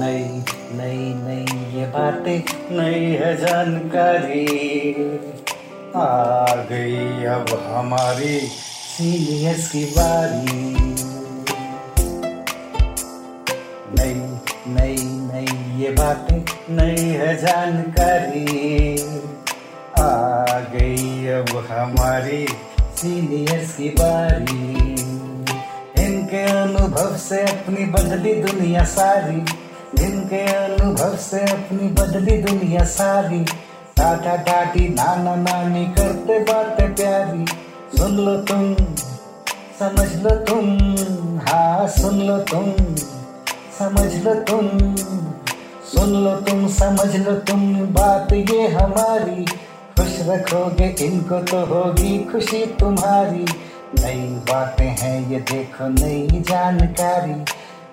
नई नई नई ये बातें, नई है जानकारी। आ गई अब हमारी सीनियर्स की बारी। नई नई नई ये बातें, नई है जानकारी। आ गई अब हमारी सीनियर्स की बारी। इनके अनुभव से अपनी बदली दुनिया सारी। इनके अनुभव से अपनी बदली दुनिया सारी। टाटा टाटी नाना नानी करते बातें प्यारी। सुन लो तुम, समझ लो तुम। हाँ सुन लो तुम, समझ लो तुम। सुन लो तुम, समझ लो तुम। बात ये हमारी। खुश रखोगे, इनको तो होगी खुशी तुम्हारी। नई बातें हैं, ये देखो नई जानकारी।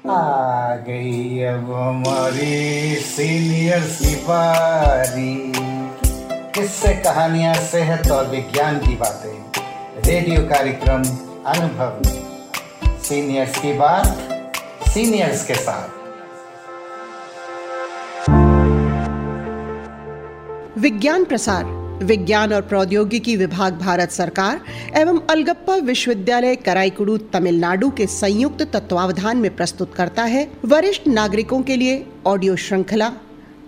आ गई अब हमारी सीनियर सिपारी किससे कहानियाँ, सेहत और विज्ञान की बातें? रेडियो कार्यक्रम, अनुभव। सीनियर्स की बात, सीनियर्स के साथ। विज्ञान प्रसार। विज्ञान और प्रौद्योगिकी विभाग भारत सरकार एवं अलगप्पा विश्वविद्यालय कराईकुड़ू तमिलनाडु के संयुक्त तत्वावधान में प्रस्तुत करता है वरिष्ठ नागरिकों के लिए ऑडियो श्रृंखला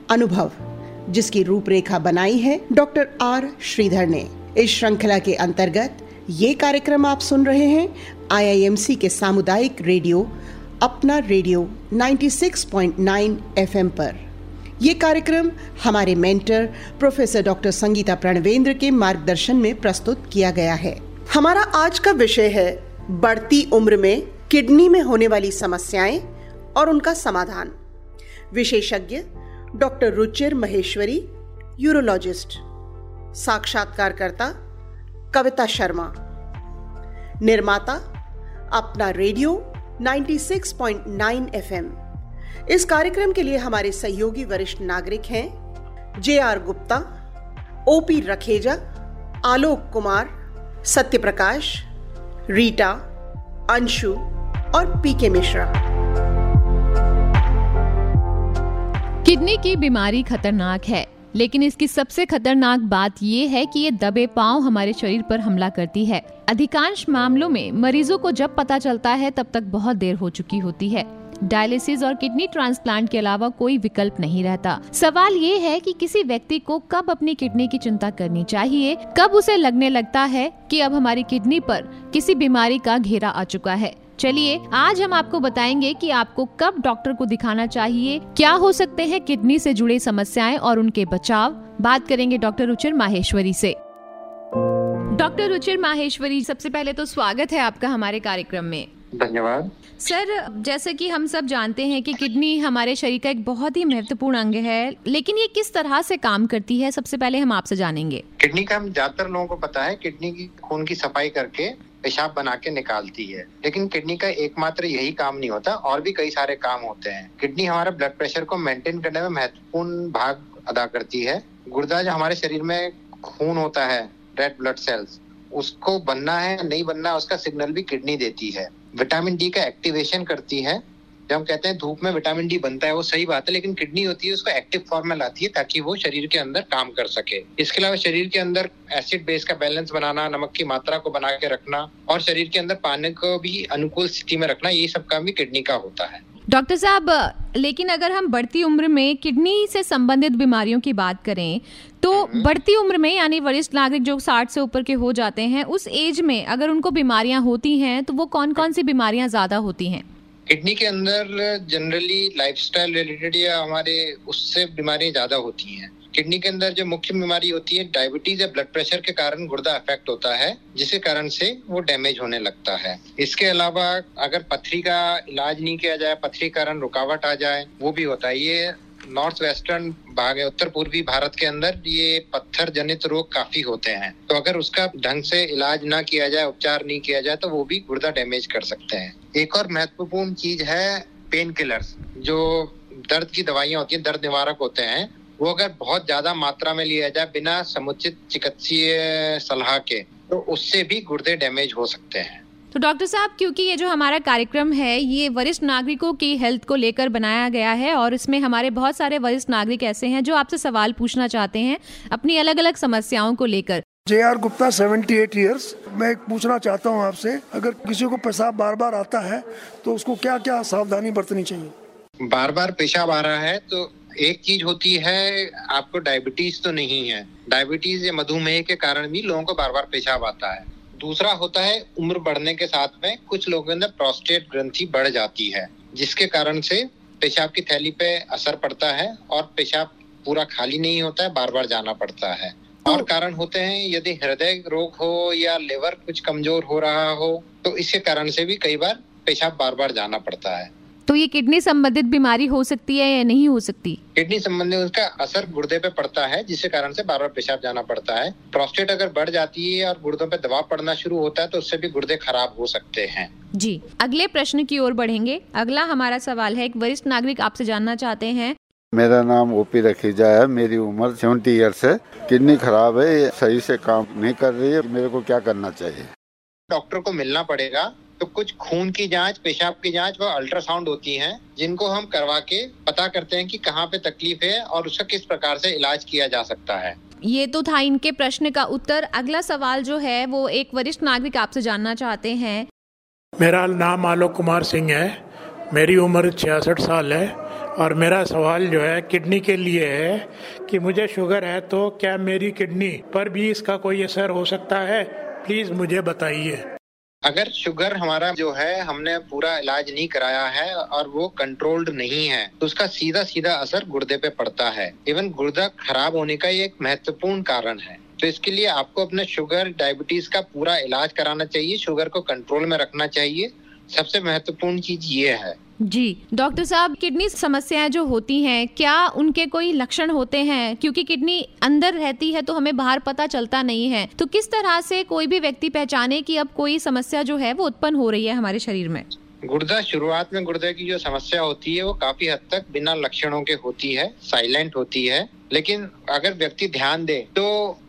अनुभव, जिसकी रूपरेखा बनाई है डॉक्टर आर. श्रीधर ने। इस श्रृंखला के अंतर्गत ये कार्यक्रम आप सुन रहे हैं आईआईएमसी के सामुदायिक रेडियो, अपना रेडियो 96.9 एफएम पर। ये कार्यक्रम हमारे mentor, professor doctor Sangeeta Pranvendra के मार्गदर्शन में प्रस्तुत किया गया है। हमारा आज का विषय है बढ़ती उम्र में किडनी में होने वाली समस्याएँ और उनका समाधान। विशेषज्ञ डॉक्टर रुचिर महेश्वरी, यूरोलॉजिस्ट, साक्षात्कारकर्ता कविता शर्मा। निर्माता अपना रेडियो 96.9 एफएम। इस कार्यक्रम के लिए हमारे सहयोगी वरिष्ठ नागरिक हैं J R Gupta, OP Rakheja, Alok Kumar, Satyaprakash, Rita, Anshu और पीके मिश्रा। किडनी की बीमारी खतरनाक है, लेकिन इसकी सबसे खतरनाक बात यह है कि ये दबे पाँव हमारे शरीर पर हमला करती है। अधिकांश मामलों में मरीजों को जब पता चलता है, तब तक बहुत देर हो चुकी होती है। डायलिसिस और किडनी ट्रांसप्लांट के अलावा कोई विकल्प नहीं रहता। सवाल ये है कि किसी व्यक्ति को कब अपनी किडनी की चिंता करनी चाहिए, कब उसे लगने लगता है कि अब हमारी किडनी पर किसी बीमारी का घेरा आ चुका है। चलिए, आज हम आपको बताएँगे कि आपको कब डॉक्टर को दिखाना चाहिए, क्या हो सकते हैं किडनी से जुड़े समस्याएँ और उनके बचाव। बात करेंगे डॉक्टर रुचिर माहेश्वरी से। डॉक्टर रुचिर माहेश्वरी, सबसे पहले तो स्वागत है आपका हमारे कार्यक्रम में। धन्यवाद। सर जैसे कि हम सब जानते हैं कि किडनी हमारे शरीर का एक बहुत ही महत्वपूर्ण अंग है लेकिन ये किस तरह से काम करती है सबसे पहले हम आपसे जानेंगे। किडनी का हम ज़्यादातर लोगों को पता है किडनी की खून की सफ़ाई करके पेशाब बना के निकालती है। लेकिन किडनी का एकमात्र यही काम नहीं होता और भी कई सारे काम होते हैं। किडनी हमारे ब्लड प्रेशर को मेंटेन करने में महत्वपूर्ण भाग अदा करती है। गुर्दा जो हमारे शरीर में खून होता है रेड ब्लड सेल्स उसको बनना है नहीं बनना उसका सिग्नल भी किडनी देती है। विटामिन डी का एक्टिवेशन करती है। जब हम कहते हैं धूप में विटामिन डी बनता है, वो सही बात है, लेकिन किडनी होती है, उसको एक्टिव फॉर्म में लाती है ताकि वो शरीर के अंदर काम कर सके। इसके अलावा शरीर के अंदर एसिड बेस का बैलेंस बनाना, नमक की मात्रा को बना के रखना और शरीर के अंदर पानी को भी अनुकूल स्थिति में रखना, ये सब काम भी किडनी का होता है। डॉक्टर साहब लेकिन अगर हम बढ़ती उम्र में किडनी से संबंधित बीमारियों की बात करें तो हम्म। बढ़ती उम्र में यानी वरिष्ठ नागरिक जो साठ से ऊपर के हो जाते हैं उस एज में अगर उनको बीमारियाँ होती हैं तो वो कौन कौन सी बीमारियाँ ज़्यादा होती हैं किडनी के अंदर जनरली लाइफस्टाइल रिलेटेड या हमारे उससे बीमारियाँ ज़्यादा होती हैं किडनी के अंदर जो मुख्य बीमारी होती है डायबिटीज़ या ब्लड प्रेशर के कारण गुर्दा अफेक्ट होता है जिसके कारण से वो डैमेज होने लगता है। इसके अलावा अगर पथरी का इलाज नहीं किया जाए, पथरी कारण रुकावट आ जाए, वो भी होता है। ये नॉर्थ वेस्टर्न भाग है उत्तर पूर्वी भारत के अंदर ये पत्थर जनित रोग काफ़ी होते हैं। तो अगर उसका ढंग से इलाज ना किया जाए, उपचार नहीं किया जाए तो वो भी गुर्दा डैमेज कर सकते हैं। एक और महत्वपूर्ण चीज़ है पेन किलर्स जो दर्द की दवाइयाँ होती हैं, दर्द निवारक होते हैं। वो अगर बहुत ज़्यादा मात्रा में लिया जाए बिना समुचित चिकित्सीय सलाह के तो उससे भी गुर्दे डैमेज हो सकते हैं। तो डॉक्टर साहब क्योंकि ये जो हमारा कार्यक्रम है ये वरिष्ठ नागरिकों की हेल्थ को लेकर बनाया गया है और इसमें हमारे बहुत सारे वरिष्ठ नागरिक ऐसे हैं जो आपसे सवाल पूछना चाहते हैं अपनी अलग अलग समस्याओं को लेकर। जे आर गुप्ता 78 इयर्स मैं पूछना चाहता हूँ आपसे अगर किसी को पेशाब बार बार आता है तो उसको क्या क्या सावधानी बरतनी चाहिए? बार बार पेशाब आ रहा है तो एक चीज़ होती है आपको डायबिटीज़ तो नहीं है। डायबिटीज़ या मधुमेह के कारण भी लोगों को बार बार पेशाब आता है। दूसरा होता है उम्र बढ़ने के साथ में कुछ लोगों के अंदर प्रोस्टेट ग्रंथि बढ़ जाती है जिसके कारण से पेशाब की थैली पे असर पड़ता है और पेशाब पूरा खाली नहीं होता है बार बार जाना पड़ता है। और तो- कारण होते हैं यदि हृदय रोग हो या लिवर कुछ कमज़ोर हो रहा हो तो इसके कारण से भी कई बार पेशाब बार बार जाना पड़ता है। तो ये किडनी संबंधित बीमारी हो सकती है या नहीं हो सकती? किडनी संबंधी उसका असर गुर्दे पे पड़ता है जिसके कारण से बार बार पेशाब जाना पड़ता है। प्रोस्टेट अगर बढ़ जाती है और गुर्दों पे दबाव पड़ना शुरू होता है तो उससे भी गुर्दे खराब हो सकते हैं। जी अगले प्रश्न की ओर बढ़ेंगे। अगला हमारा सवाल है एक वरिष्ठ नागरिक आपसे जानना चाहते हैं। मेरा नाम ओपी रखीजा है मेरी उम्र सेवेंटी ईयर्स है। किडनी खराब है ये सही से काम नहीं कर रही है मेरे को क्या करना चाहिए? डॉक्टर को मिलना पड़ेगा तो कुछ खून की जाँच पेशाब की जाँच व अल्ट्रासाउंड होती हैं जिनको हम करवा के पता करते हैं कि कहाँ पे तकलीफ़ है और उसका किस प्रकार से इलाज किया जा सकता है। ये तो था इनके प्रश्न का उत्तर। अगला सवाल जो है वो एक वरिष्ठ नागरिक आपसे जानना चाहते हैं। मेरा नाम आलोक कुमार सिंह है। मेरी उम्र छियासठ साल है और मेरा सवाल जो है किडनी के लिए है कि मुझे शुगर है तो क्या मेरी किडनी पर भी इसका कोई असर हो सकता है? प्लीज़ मुझे बताइए। अगर शुगर हमारा जो है, हमने पूरा इलाज नहीं कराया है और वो कंट्रोल्ड नहीं है तो उसका सीधा सीधा असर गुर्दे पे पड़ता है। इवन गुर्दा खराब होने का एक महत्वपूर्ण कारण है। तो इसके लिए आपको अपने शुगर डायबिटीज़ का पूरा इलाज कराना चाहिए, शुगर को कंट्रोल में रखना चाहिए। सबसे महत्वपूर्ण चीज़ ये है। जी डॉक्टर साहब किडनी समस्याएँ जो होती हैं क्या उनके कोई लक्षण होते हैं? क्योंकि किडनी अंदर रहती है तो हमें बाहर पता चलता नहीं है। तो किस तरह से कोई भी व्यक्ति पहचाने कि अब कोई समस्या जो है वो उत्पन्न हो रही है हमारे शरीर में? गुर्दा शुरुआत में गुर्दे की जो समस्या होती है वो काफ़ी हद तक बिना लक्षणों के होती है साइलेंट होती है। लेकिन अगर व्यक्ति ध्यान दे तो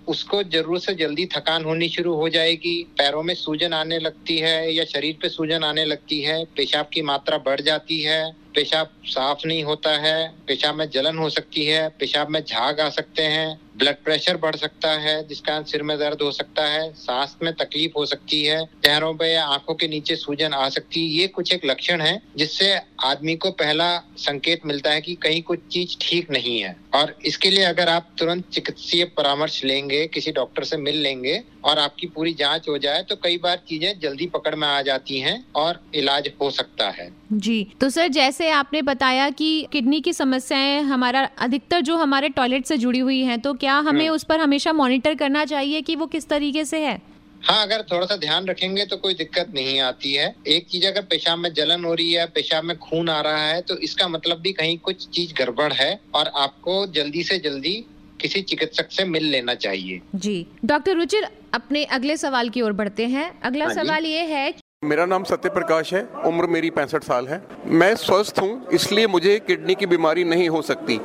उसको ज़रूरत से जल्दी थकान होनी शुरू हो जाएगी। पैरों में सूजन आने लगती है या शरीर पे सूजन आने लगती है, पेशाब की मात्रा बढ़ जाती है, पेशाब साफ़ नहीं होता है, पेशाब में जलन हो सकती है, पेशाब में झाग आ सकते हैं, ब्लड प्रेशर बढ़ सकता है जिस कारण सिर में दर्द हो सकता है, सांस में तकलीफ़ हो सकती है, चेहरों पे या आँखों के नीचे सूजन आ सकती है। ये कुछ एक लक्षण है जिससे आदमी को पहला संकेत मिलता है कि कहीं कुछ चीज़ ठीक नहीं है। और इसके लिए अगर आप तुरंत चिकित्सीय परामर्श लेंगे किसी डॉक्टर से मिल लेंगे और आपकी पूरी जाँच हो जाए तो कई बार चीज़ें जल्दी पकड़ में आ जाती हैं और इलाज हो सकता है। जी तो सर जैसे आपने बताया कि किडनी की समस्याएँ हमारा अधिकतर जो हमारे टॉयलेट से जुड़ी हुई हैं तो क्या हमें उस पर हमेशा मॉनिटर करना चाहिए कि वो किस तरीके से है? हाँ अगर थोड़ा सा ध्यान रखेंगे तो कोई दिक्कत नहीं आती है। एक चीज़ अगर पेशाब में जलन हो रही है पेशाब में खून आ रहा है तो इसका मतलब भी कहीं कुछ चीज़ गड़बड़ है और आपको जल्दी से जल्दी किसी चिकित्सक से मिल लेना चाहिए। जी। डॉक्टर रुचिर अपने अगले सवाल की ओर बढ़ते हैं। अगला हाँ सवाल ये है मेरा नाम सत्य प्रकाश है उम्र मेरी पैंसठ साल है। मैं स्वस्थ हूँ इसलिए मुझे किडनी की बीमारी नहीं हो सकती।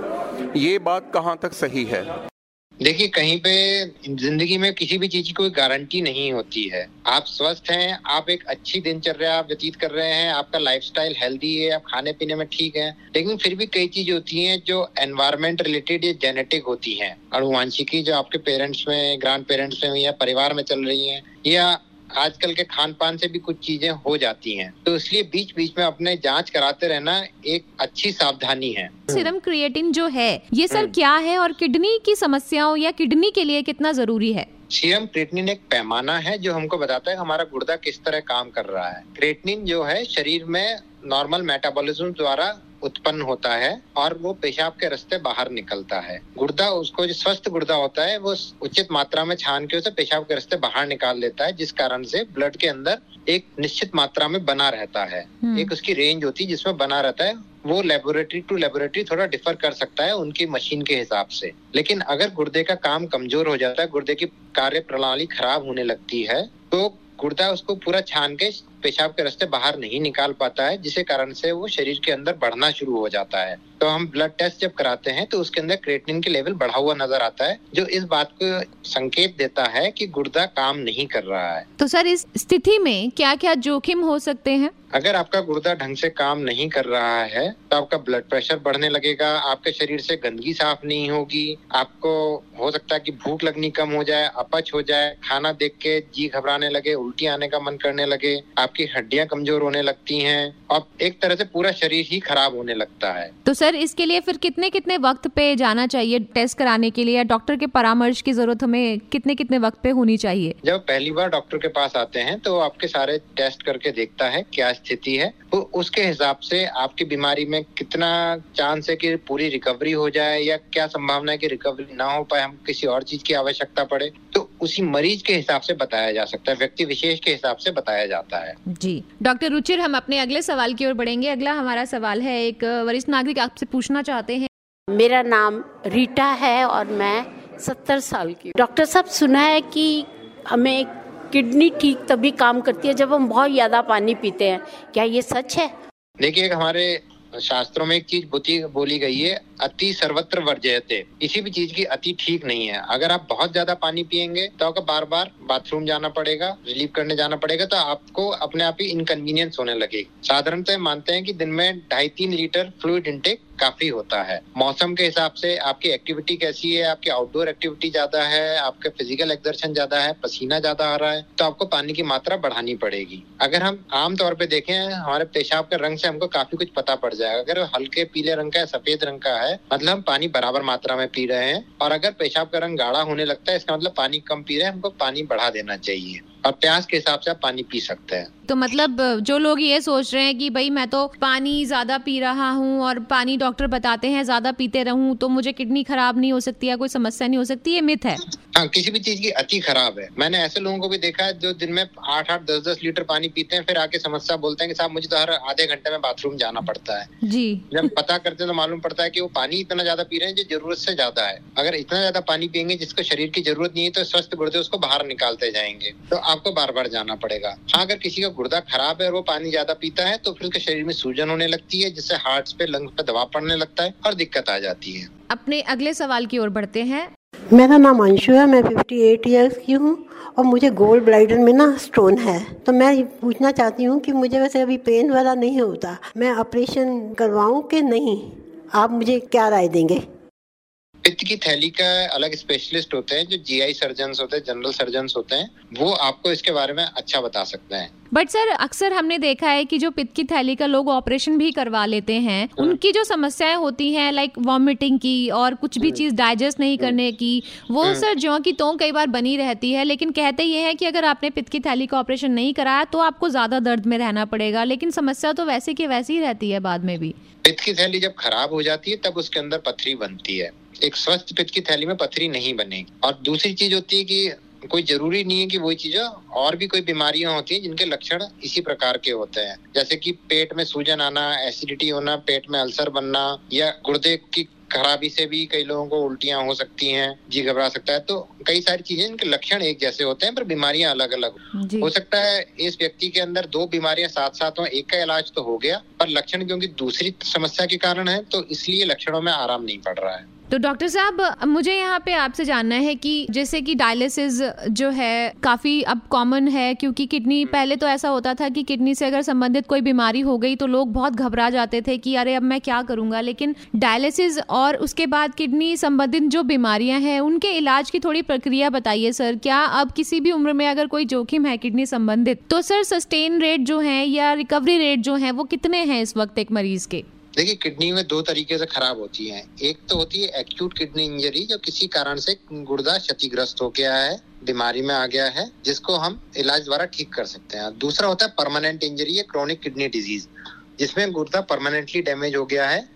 ये बात कहाँ तक सही है? देखिए, कहीं पे ज़िंदगी में किसी भी चीज़ की कोई गारंटी नहीं होती है। आप स्वस्थ हैं, आप एक अच्छी दिनचर्या व्यतीत कर रहे हैं, आपका लाइफस्टाइल हेल्दी है, आप खाने पीने में ठीक है, लेकिन फिर भी कई चीज़ होती हैं जो एनवायरमेंट रिलेटेड या जेनेटिक होती हैं। अनुवांशिकी जो आपके पेरेंट्स में ग्रांड पेरेंट्स में या परिवार में चल रही है, या आजकल के खान पान से भी कुछ चीज़ें हो जाती हैं। तो इसलिए बीच बीच में अपने जाँच कराते रहना एक अच्छी सावधानी है। सीरम क्रिएटिन जो है ये सर हम्म। क्या है और किडनी की समस्याओं या किडनी के लिए कितना ज़रूरी है? सीरम क्रेटनिन एक पैमाना है जो हमको बताता है हमारा गुर्दा किस तरह काम कर रहा है। क्रेटनिन जो है शरीर में नॉर्मल मेटाबॉलिज्म द्वारा उत्पन्न होता है और वो पेशाब के रास्ते बाहर निकलता है। गुर्दा उसको जो स्वस्थ गुर्दा होता है वो उचित मात्रा में छान के उसे पेशाब के रास्ते बाहर निकाल लेता है जिस कारण से ब्लड के अंदर एक निश्चित मात्रा में बना रहता है। हम्म। एक उसकी रेंज होती है जिसमें बना रहता है वो लेबोरेटरी टू लेबोरेटरी थोड़ा डिफर कर सकता है उनकी मशीन के हिसाब से। लेकिन अगर गुर्दे का काम कमज़ोर हो जाता है गुर्दे की कार्य प्रणाली खराब होने लगती है तो गुर्दा उसको पूरा छान के पेशाब के रास्ते बाहर नहीं निकाल पाता है जिसके कारण से वो शरीर के अंदर बढ़ना शुरू हो जाता है। तो हम ब्लड टेस्ट जब कराते हैं तो उसके अंदर क्रिएटिनिन की लेवल बढ़ा हुआ नज़र आता है जो इस बात को संकेत देता है कि गुर्दा काम नहीं कर रहा है। तो सर इस स्थिति में क्या क्या जोखिम हो सकते हैं? अगर आपका गुर्दा ढंग से काम नहीं कर रहा है तो आपका ब्लड प्रेशर बढ़ने लगेगा आपके शरीर से गंदगी साफ़ नहीं होगी आपको हो सकता है कि भूख लगनी कम हो जाए अपच हो जाए खाना देख के जी घबराने लगे उल्टी आने का मन करने लगे आपकी हड्डियाँ कमज़ोर होने लगती हैं और एक तरह से पूरा शरीर ही खराब होने लगता है। तो सर इसके लिए फिर कितने कितने वक्त पे जाना चाहिए टेस्ट कराने के लिए या डॉक्टर के परामर्श की ज़रूरत हमें कितने कितने वक्त पे होनी चाहिए? जब पहली बार डॉक्टर के पास आते हैं तो आपके सारे टेस्ट करके देखता है क्या स्थिति है। तो उसके हिसाब से आपकी बीमारी में कितना चांस है कि पूरी रिकवरी हो जाए या क्या संभावना है कि रिकवरी ना हो पाए हम किसी और चीज़ की आवश्यकता पड़े। तो उसी मरीज़ के हिसाब से बताया जा सकता है व्यक्ति विशेष के हिसाब से बताया जाता है। जी। डॉक्टर रुचिर हम अपने अगले सवाल की ओर बढ़ेंगे। अगला हमारा सवाल है एक वरिष्ठ नागरिक आपसे पूछना चाहते हैं। मेरा नाम रीटा है और मैं सत्तर साल की डॉक्टर साहब सुना है कि हमें किडनी ठीक तभी काम करती है जब हम बहुत ज़्यादा पानी पीते हैं। क्या ये सच है? देखिए हमारे शास्त्रों में एक चीज़ बोली गई है अति सर्वत्र वर्जयते। किसी भी चीज़ की अति ठीक नहीं है। अगर आप बहुत ज़्यादा पानी पियेंगे तो आपको बार बार बाथरूम जाना पड़ेगा रिलीव करने जाना पड़ेगा तो आपको अपने आप ही इनकन्वीनियंस होने लगेगी। साधारणतः मानते हैं कि दिन में ढाई तीन लीटर फ्लूड इंटेक काफ़ी होता है। मौसम के हिसाब से आपकी एक्टिविटी कैसी है, आपकी आउटडोर एक्टिविटी ज़्यादा है, आपके फ़िज़िकल एक्सर्शन ज़्यादा है, पसीना ज़्यादा आ रहा है तो आपको पानी की मात्रा बढ़ानी पड़ेगी। अगर हम आम तौर पे देखें, हमारे पेशाब के रंग से हमको काफ़ी कुछ पता पड़ जाएगा। अगर हल्के पीले रंग का है सफ़ेद रंग का है मतलब हम पानी बराबर मात्रा में पी रहे हैं। और अगर पेशाब का रंग गाढ़ा होने लगता है, इसका मतलब पानी कम पी रहे हैं, हमको पानी बढ़ा देना चाहिए। और प्यास के हिसाब से आप पानी पी सकते हैं। तो मतलब जो लोग ये सोच रहे हैं कि भाई मैं तो पानी ज़्यादा पी रहा हूँ और पानी डॉक्टर बताते हैं ज़्यादा पीते रहूँ तो मुझे किडनी खराब नहीं हो सकती या कोई समस्या नहीं हो सकती ये मिथ है? हाँ किसी भी चीज़ की अति खराब है। मैंने ऐसे लोगों को भी देखा है जो दिन में आठ आठ दस दस लीटर पानी पीते हैं फिर आके समस्या बोलते हैं कि साहब मुझे तो हर आधे घंटे में बाथरूम जाना पड़ता है। जी। जब पता करते तो मालूम पड़ता है कि वो पानी इतना ज़्यादा पी रहे हैं जो ज़रूरत से ज़्यादा है। अगर इतना ज़्यादा पानी पियेंगे जिसको शरीर की ज़रूरत नहीं है तो स्वस्थ गुर्दे उसको बाहर निकालते जाएँगे। तो आपको बार बार जाना पड़ेगा। हाँ अगर किसी का गुर्दा खराब है और वो पानी ज़्यादा पीता है तो फिर उसके शरीर में सूजन होने लगती है जिससे हार्ट पे लंग्स पे दबाव पड़ने लगता है और दिक्कत आ जाती है। अपने अगले सवाल की ओर बढ़ते हैं। मेरा नाम अंशु है मैं 58 इयर्स की हूँ और मुझे गोल्ड ब्लाइडर में ना स्टोन है। तो मैं पूछना चाहती हूँ कि मुझे वैसे अभी पेन वाला नहीं होता। मैं ऑपरेशन करवाऊँ कि नहीं? आप मुझे क्या राय देंगे? पित्त की थैली का अलग स्पेशलिस्ट होते हैं जो जीआई सर्जन होते हैं जनरल सर्जन होते हैं वो आपको इसके बारे में अच्छा बता सकते हैं। बट सर अक्सर हमने देखा है कि जो पित्त की थैली का लोग ऑपरेशन भी करवा लेते हैं उनकी जो समस्याएँ होती हैं लाइक वॉमिटिंग की और कुछ भी चीज़ डाइजेस्ट नहीं करने की वो सर ज्यो की तो कई बार बनी रहती है लेकिन कहते ये है कि अगर आपने पित्त की थैली का ऑपरेशन नहीं कराया तो आपको ज़्यादा दर्द में रहना पड़ेगा लेकिन समस्या तो वैसे की वैसी ही रहती है बाद में भी। पित्त की थैली जब खराब हो जाती है तब उसके अंदर पथरी बनती है। एक स्वस्थ पित्त की थैली में पथरी नहीं बनेगी और दूसरी चीज़ होती है कि कोई ज़रूरी नहीं है कि वही चीज़ें और भी कोई बीमारियाँ होती हैं जिनके लक्षण इसी प्रकार के होते हैं। जैसे कि पेट में सूजन आना एसिडिटी होना पेट में अल्सर बनना या गुर्दे की खराबी से भी कई लोगों को उल्टियाँ हो सकती हैं जी घबरा सकता है। तो कई सारी चीज़ें इनके लक्षण एक जैसे होते हैं पर बीमारियाँ अलग अलग हो सकता है इस व्यक्ति के अंदर दो बीमारियाँ साथ साथ हो एक का इलाज तो हो गया पर लक्षण क्योंकि दूसरी समस्या के कारण है तो इसलिए लक्षणों में आराम नहीं पड़ रहा है। तो डॉक्टर साहब मुझे यहाँ पे आपसे जानना है कि जैसे कि डायलिसिस जो है काफ़ी अब कॉमन है क्योंकि किडनी पहले तो ऐसा होता था कि किडनी से अगर संबंधित कोई बीमारी हो गई तो लोग बहुत घबरा जाते थे कि अरे अब मैं क्या करूँगा? लेकिन डायलिसिस और उसके बाद किडनी संबंधित जो बीमारियाँ हैं उनके इलाज की थोड़ी प्रक्रिया बताइए सर। क्या अब किसी भी उम्र में अगर कोई जोखिम है किडनी संबंधित तो सर सस्टेन रेट जो है या रिकवरी रेट जो है वो कितने हैं इस वक्त एक मरीज़ के? देखिए, किडनी में दो तरीके से खराब होती है। एक तो होती है एक्यूट किडनी इंजरी जो किसी कारण से गुर्दा क्षतिग्रस्त हो गया है, बीमारी में आ गया है, जिसको हम इलाज द्वारा ठीक कर सकते हैं। दूसरा होता है परमानेंट इंजरी या क्रोनिक किडनी डिज़ीज़ जिसमें गुर्दा परमानेंटली डैमेज हो गया है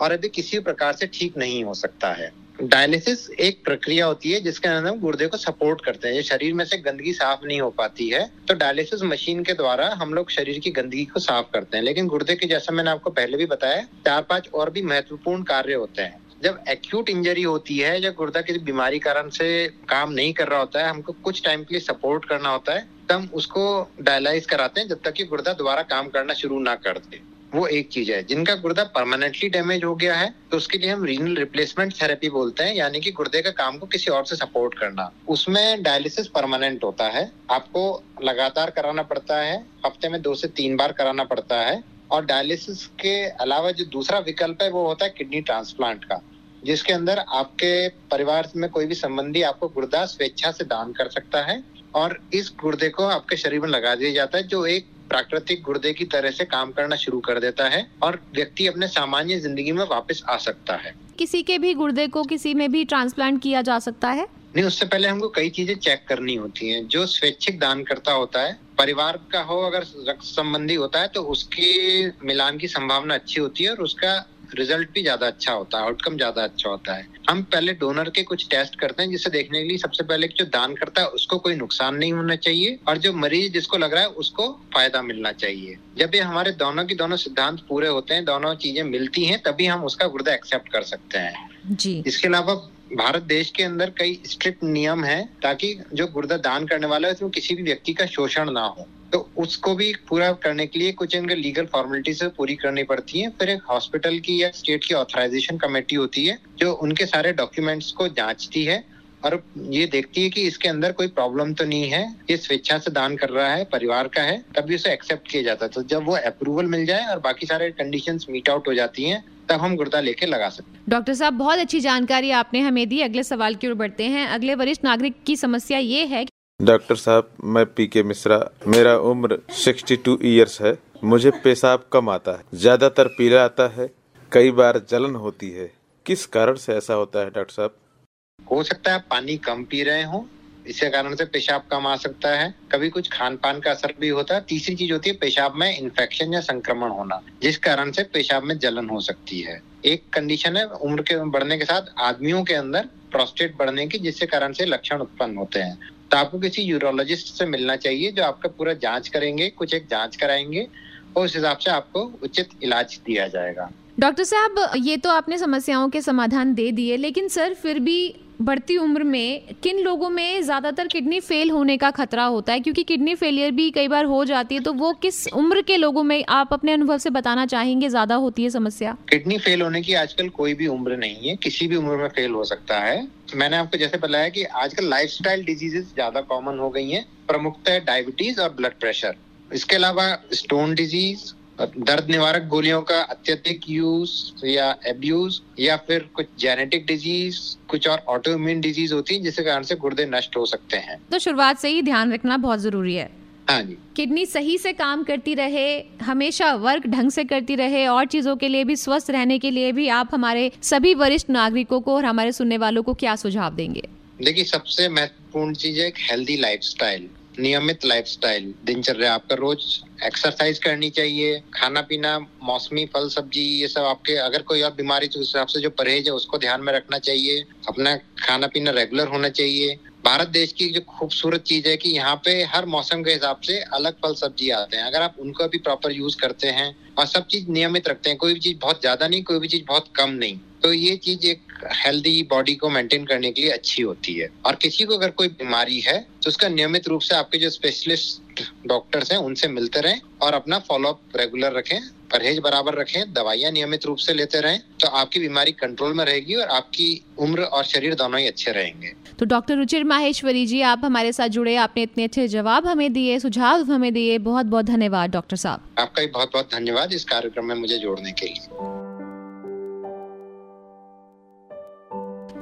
और अभी किसी प्रकार से ठीक नहीं हो सकता है। डायलिसिस एक प्रक्रिया होती है जिसके अंदर हम गुर्दे को सपोर्ट करते हैं। ये शरीर में से गंदगी साफ़ नहीं हो पाती है तो डायलिसिस मशीन के द्वारा हम लोग शरीर की गंदगी को साफ़ करते हैं। लेकिन गुर्दे के, जैसा मैंने आपको पहले भी बताया चार पाँच और भी महत्वपूर्ण कार्य होते हैं। जब एक्यूट इंजरी होती है या गुर्दा किसी बीमारी कारण से काम नहीं कर रहा होता है, हमको कुछ टाइम के लिए सपोर्ट करना होता है तब उसको डायलाइज कराते हैं, जब तक कि गुर्दा दोबारा काम करना शुरू ना कर दे। वो एक चीज़ है। जिनका गुर्दा परमानेंटली डैमेज हो गया है तो उसके लिए हम रीनल रिप्लेसमेंट थेरेपी बोलते हैं, यानी कि गुर्दे का काम को किसी और से सपोर्ट करना। उसमें डायलिसिस परमानेंट होता है। आपको लगातार कराना पड़ता है, हफ़्ते में दो से तीन बार कराना पड़ता है। और डायलिसिस के अलावा जो दूसरा विकल्प है, वो होता है किडनी ट्रांसप्लांट का, जिसके अंदर आपके परिवार में कोई भी संबंधी आपको गुर्दा स्वेच्छा से दान कर सकता है। और इस गुर्दे को आपके शरीर में लगा दिया जाता है, जो एक प्राकृतिक गुर्दे की तरह से काम करना शुरू कर देता है और व्यक्ति अपने सामान्य ज़िंदगी में वापस आ सकता है। किसी के भी गुर्दे को किसी में भी ट्रांसप्लांट किया जा सकता है? नहीं उससे पहले हमको कई चीज़ें चेक करनी होती हैं। जो स्वैच्छिक दान करता होता है परिवार का हो अगर रक्त संबंधी होता है तो उसके मिलान की संभावना अच्छी होती है और उसका रिज़ल्ट भी ज़्यादा अच्छा होता है आउटकम ज़्यादा अच्छा होता है। हम पहले डोनर के कुछ टेस्ट करते हैं जिसे देखने के लिए सबसे पहले जो दान करता है उसको कोई नुकसान नहीं होना चाहिए और जो मरीज़ जिसको लग रहा है उसको फ़ायदा मिलना चाहिए। जब ये हमारे दोनों की दोनों सिद्धांत पूरे होते हैं दोनों चीज़ें मिलती हैं तभी हम उसका गुर्दा एक्सेप्ट कर सकते हैं। जी। इसके अलावा भारत देश के अंदर कई स्ट्रिक्ट नियम है ताकि जो गुर्दा दान करने वाला है उसमें किसी भी व्यक्ति का शोषण ना हो। तो उसको भी पूरा करने के लिए कुछ इनके लीगल फॉर्मेलिटीज पूरी करनी पड़ती है। फिर एक हॉस्पिटल की या स्टेट की ऑथराइजेशन कमेटी होती है, जो उनके सारे डॉक्यूमेंट्स को जांचती है और ये देखती है कि इसके अंदर कोई प्रॉब्लम तो नहीं है, ये स्वेच्छा से दान कर रहा है, परिवार का है, तभी उसे एक्सेप्ट किया जाता है। तो जब वो अप्रूवल मिल जाए और बाकी सारे कंडीशंस मीट आउट हो जाती हैं, तब हम गुर्दा लेके लगा सकते डॉक्टर साहब, बहुत अच्छी जानकारी आपने हमें दी। अगले सवाल की ओर बढ़ते हैं। अगले वरिष्ठ नागरिक की समस्या ये है डॉक्टर साहब, मैं पी के मिश्रा। मेरा उम्र 62 इयर्स है। मुझे पेशाब कम आता है। ज़्यादातर पीला आता है। कई बार जलन होती है। किस कारण से ऐसा होता है, डॉक्टर साहब? हो सकता है पानी कम पी रहे हो। इसके कारण से पेशाब कम आ सकता है। कभी कुछ खान पान का असर भी होता है। तीसरी चीज़ होती है पेशाब में इन्फेक्शन या संक्रमण होना, जिस कारण से पेशाब में जलन हो सकती है। एक कंडीशन है उम्र के बढ़ने के साथ, आदमियों के अंदर प्रोस्टेट बढ़ने की, जिसके कारण से लक्षण उत्पन्न होते हैं। तो आपको किसी यूरोलॉजिस्ट से मिलना चाहिए जो आपका पूरा जाँच करेंगे कुछ एक जाँच कराएँगे और उस हिसाब से आपको उचित इलाज दिया जाएगा। डॉक्टर साहब ये तो आपने समस्याओं के समाधान दे दिए लेकिन सर फिर भी बढ़ती उम्र में किन लोगों में ज़्यादातर किडनी फेल होने का खतरा होता है? क्योंकि किडनी फेलियर भी कई बार हो जाती है तो वो किस उम्र के लोगों में आप अपने अनुभव से बताना चाहेंगे ज़्यादा होती है समस्या? किडनी फेल होने की आजकल कोई भी उम्र नहीं है किसी भी उम्र में फेल हो सकता है। मैंने आपको जैसे बताया कि आजकल लाइफ डिजीजेस ज़्यादा कॉमन हो गई है, प्रमुखता डायबिटीज़ और ब्लड प्रेशर इसके अलावा स्टोन डिज़ीज़ दर्द निवारक गोलियों का अत्यधिक यूज़ या एब्यूज या फिर कुछ जेनेटिक डिज़ीज़ कुछ और ऑटो इम्यून डिज़ीज़ होती है, जिसके कारण से गुर्दे नष्ट हो सकते हैं। तो शुरुआत से ही ध्यान रखना बहुत ज़रूरी है। हाँ जी। किडनी सही से काम करती रहे हमेशा वर्क ढंग से करती रहे और चीज़ों के लिए भी स्वस्थ रहने के लिए भी आप हमारे सभी वरिष्ठ नागरिकों को और हमारे सुनने वालों को क्या सुझाव देंगे? देखिए सबसे महत्वपूर्ण चीज़ है एक हेल्दी लाइफस्टाइल नियमित लाइफस्टाइल दिनचर्या आपका रोज एक्सरसाइज करनी चाहिए खाना पीना मौसमी फल सब्ज़ी ये सब आपके अगर कोई और बीमारी तो उस हिसाब से जो परहेज है उसको ध्यान में रखना चाहिए अपना खाना पीना रेगुलर होना चाहिए भारत देश की जो खूबसूरत चीज़ है कि यहाँ पे हर मौसम के हिसाब से अलग फल सब्ज़ी आते हैं। अगर आप उनको भी प्रॉपर यूज़ करते हैं और सब चीज़ नियमित रखते हैं, कोई भी चीज़ बहुत ज़्यादा नहीं, कोई भी चीज़ बहुत कम नहीं तो ये चीज़ एक हेल्दी बॉडी को मेंटेन करने के लिए अच्छी होती है। और किसी को अगर कोई बीमारी है तो उसका नियमित रूप से आपके जो स्पेशलिस्ट डॉक्टर्स हैं, उनसे मिलते रहें और अपना फॉलोअप रेगुलर रखें। परहेज बराबर रखें दवाइयाँ नियमित रूप से लेते रहें तो आपकी बीमारी कंट्रोल में रहेगी और आपकी उम्र और शरीर दोनों ही अच्छे रहेंगे। तो डॉक्टर रुचिर माहेश्वरी जी आप हमारे साथ जुड़े आपने इतने अच्छे जवाब हमें दिए सुझाव हमें दिए बहुत बहुत धन्यवाद डॉक्टर साहब। आपका भी बहुत बहुत धन्यवाद इस कार्यक्रम में मुझे जोड़ने के लिए।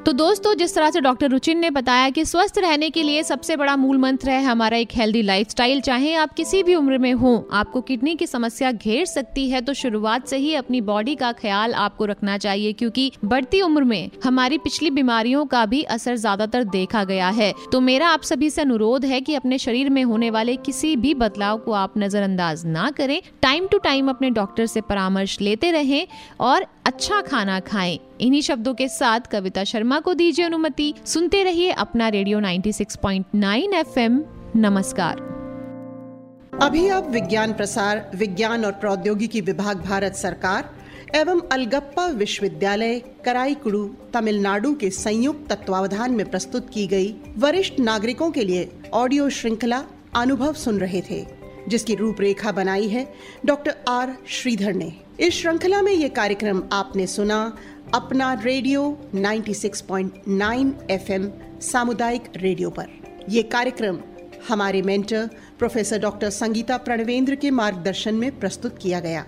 तो दोस्तों, जिस तरह से डॉक्टर रुचिन ने बताया कि स्वस्थ रहने के लिए सबसे बड़ा मूल मंत्र है हमारा एक हेल्दी लाइफस्टाइल चाहे आप किसी भी उम्र में हो, आपको किडनी की समस्या घेर सकती है तो शुरुआत से ही अपनी बॉडी का ख्याल आपको रखना चाहिए, क्योंकि बढ़ती उम्र में हमारी पिछली बीमारियों का भी असर ज़्यादातर देखा गया है। तो मेरा आप सभी से अनुरोध है कि अपने शरीर में होने वाले किसी भी बदलाव को आप नजरअंदाज ना करें। टाइम टू टाइम अपने डॉक्टर से परामर्श लेते रहें और अच्छा खाना खाएँ। इन्हीं शब्दों के साथ कविता शर्मा को दीजिए अनुमति। सुनते रहिए अपना रेडियो 96.9 एफएम। नमस्कार। अभी आप विज्ञान प्रसार, विज्ञान और प्रौद्योगिकी विभाग भारत सरकार एवं अलगप्पा विश्वविद्यालय, कराईकुड़ू, तमिलनाडु के संयुक्त तत्वावधान में प्रस्तुत की गई वरिष्ठ नागरिकों के लिए ऑडियो श्रृंखला अनुभव सुन रहे थे, जिसकी रूपरेखा बनाई है डॉक्टर आर श्रीधर ने। इस श्रृंखला में ये कार्यक्रम आपने सुना, अपना रेडियो 96.9 एफएम सामुदायिक रेडियो पर। यह कार्यक्रम हमारे mentor professor doctor Sangeeta Pranvendra के मार्गदर्शन में प्रस्तुत किया गया।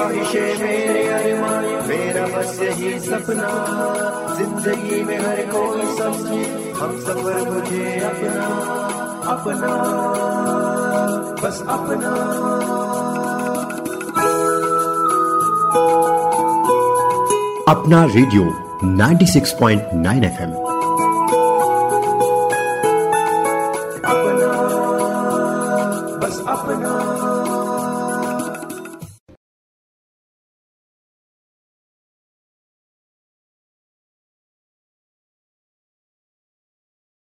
ख्वाहिशें मेरे अरमान, मेरा बस यही सपना। ज़िंदगी में हर कोई समझे हम सफ़र मुझे अपना अपना, बस अपना। अपना रेडियो 96.9 एफएम।